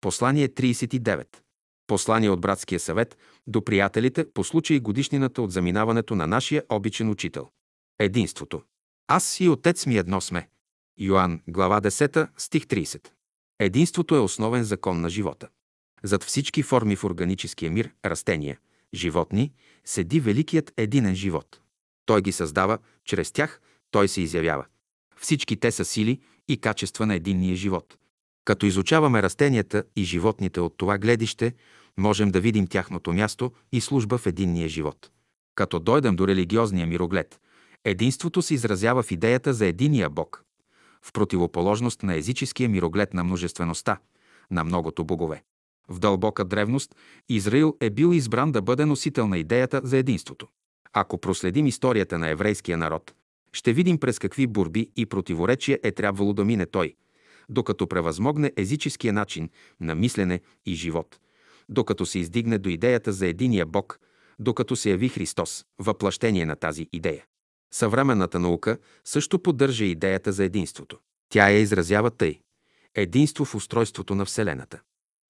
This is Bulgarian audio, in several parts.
Послание 39. Послание от братския съвет до приятелите по случай годишнината от заминаването на нашия обичен учител. Единството. Аз и Отец ми едно сме. Йоанн, глава 10, стих 30. Единството е основен закон на живота. Зад всички форми в органическия мир, растения, животни, седи великият единен живот. Той ги създава, чрез тях той се изявява. Всички те са сили и качества на единния живот. Като изучаваме растенията и животните от това гледище, можем да видим тяхното място и служба в единния живот. Като дойдем до религиозния мироглед, единството се изразява в идеята за единия Бог, в противоположност на езическия мироглед на множествеността, на многото богове. В дълбока древност Израил е бил избран да бъде носител на идеята за единството. Ако проследим историята на еврейския народ, ще видим през какви борби и противоречия е трябвало да мине той, докато превъзмогне езическия начин на мислене и живот, докато се издигне до идеята за единия Бог, докато се яви Христос, въплъщение на тази идея. Съвременната наука също поддържа идеята за единството. Тя я изразява тъй – единство в устройството на Вселената.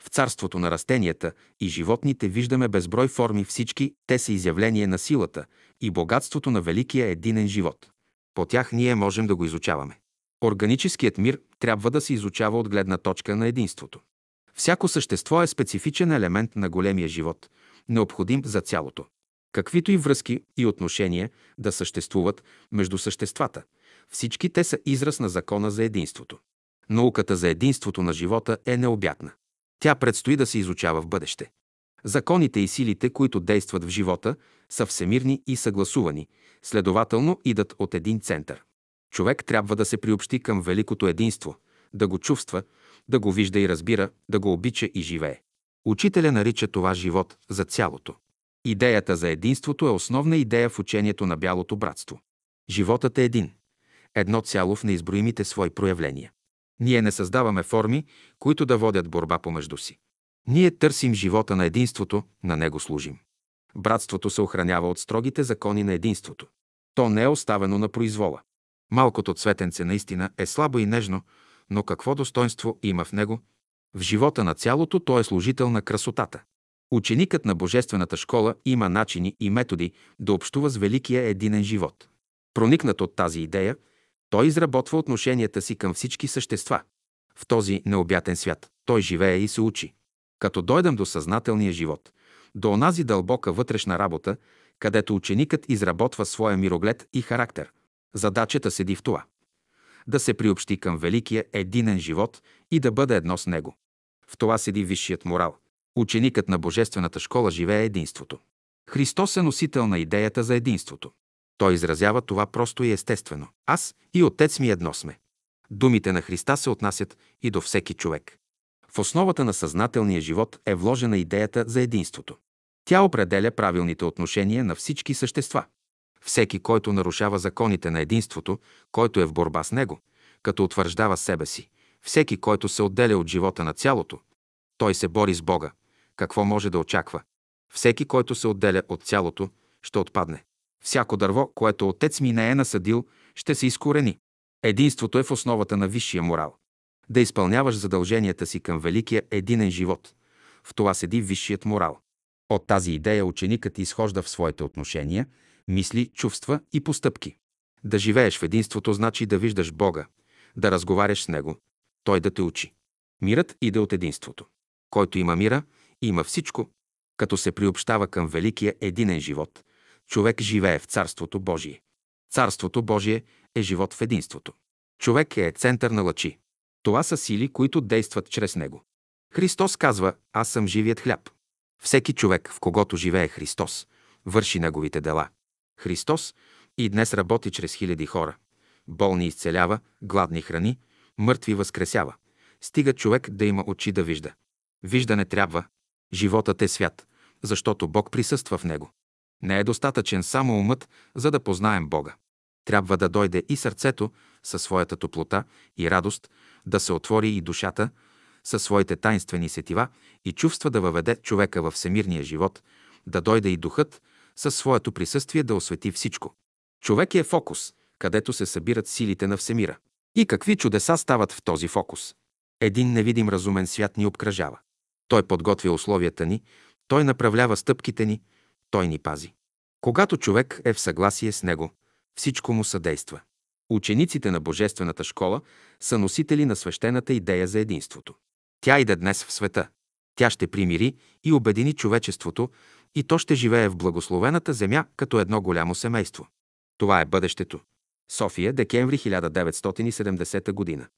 В царството на растенията и животните виждаме безброй форми, всички те са изявление на силата и богатството на великия единен живот. По тях ние можем да го изучаваме. Органическият мир трябва да се изучава от гледна точка на единството. Всяко същество е специфичен елемент на големия живот, необходим за цялото. Каквито и връзки и отношения да съществуват между съществата, всички те са израз на закона за единството. Науката за единството на живота е необятна. Тя предстои да се изучава в бъдеще. Законите и силите, които действат в живота, са всемирни и съгласувани, следователно идат от един център. Човек трябва да се приобщи към великото единство, да го чувства, да го вижда и разбира, да го обича и живее. Учителя нарича това живот за цялото. Идеята за единството е основна идея в учението на бялото братство. Животът е един. Едно цяло в неизброимите свои проявления. Ние не създаваме форми, които да водят борба помежду си. Ние търсим живота на единството, на него служим. Братството се охранява от строгите закони на единството. То не е оставено на произвола. Малкото цветенце наистина е слабо и нежно, но какво достоинство има в него? В живота на цялото той е служител на красотата. Ученикът на Божествената школа има начини и методи да общува с великия единен живот. Проникнат от тази идея, той изработва отношенията си към всички същества. В този необятен свят той живее и се учи. Като дойдем до съзнателния живот, до онази дълбока вътрешна работа, където ученикът изработва своя мироглед и характер. Задачата седи в това. Да се приобщи към великия единен живот и да бъде едно с него. В това седи висшият морал. Ученикът на Божествената школа живее единството. Христос е носител на идеята за единството. Той изразява това просто и естествено. Аз и Отец ми едно сме. Думите на Христа се отнасят и до всеки човек. В основата на съзнателния живот е вложена идеята за единството. Тя определя правилните отношения на всички същества. Всеки, който нарушава законите на единството, който е в борба с него, като утвърждава себе си, всеки, който се отделя от живота на цялото, той се бори с Бога. Какво може да очаква? Всеки, който се отделя от цялото, ще отпадне. Всяко дърво, което отец ми не е насъдил, ще се изкорени. Единството е в основата на висшия морал. Да изпълняваш задълженията си към великия единен живот. В това седи висшият морал. От тази идея ученикът изхожда в своите отношения, мисли, чувства и постъпки. Да живееш в единството значи да виждаш Бога, да разговаряш с Него, Той да те учи. Мирът иде от единството. Който има мира, има всичко. Като се приобщава към великия единен живот, човек живее в Царството Божие. Царството Божие е живот в единството. Човек е център на лъчи. Това са сили, които действат чрез него. Христос казва, аз съм живият хляб. Всеки човек, в когото живее Христос, върши неговите дела. Христос и днес работи чрез хиляди хора. Болни изцелява, гладни храни, мъртви възкресява. Стига човек да има очи да вижда. Виждане трябва. Животът е свят, защото Бог присъства в него. Не е достатъчен само умът, за да познаем Бога. Трябва да дойде и сърцето със своята топлота и радост, да се отвори и душата със своите тайнствени сетива и чувства да въведе човека във всемирния живот, да дойде и духът със своето присъствие да освети всичко. Човек е фокус, където се събират силите на всемира. И какви чудеса стават в този фокус? Един невидим разумен свят ни обкръжава. Той подготвя условията ни, той направлява стъпките ни, той ни пази. Когато човек е в съгласие с него, всичко му съдейства. Учениците на Божествената школа са носители на свещената идея за единството. Тя иде днес в света. Тя ще примири и обедини човечеството и то ще живее в благословената земя като едно голямо семейство. Това е бъдещето. София, декември 1970 година.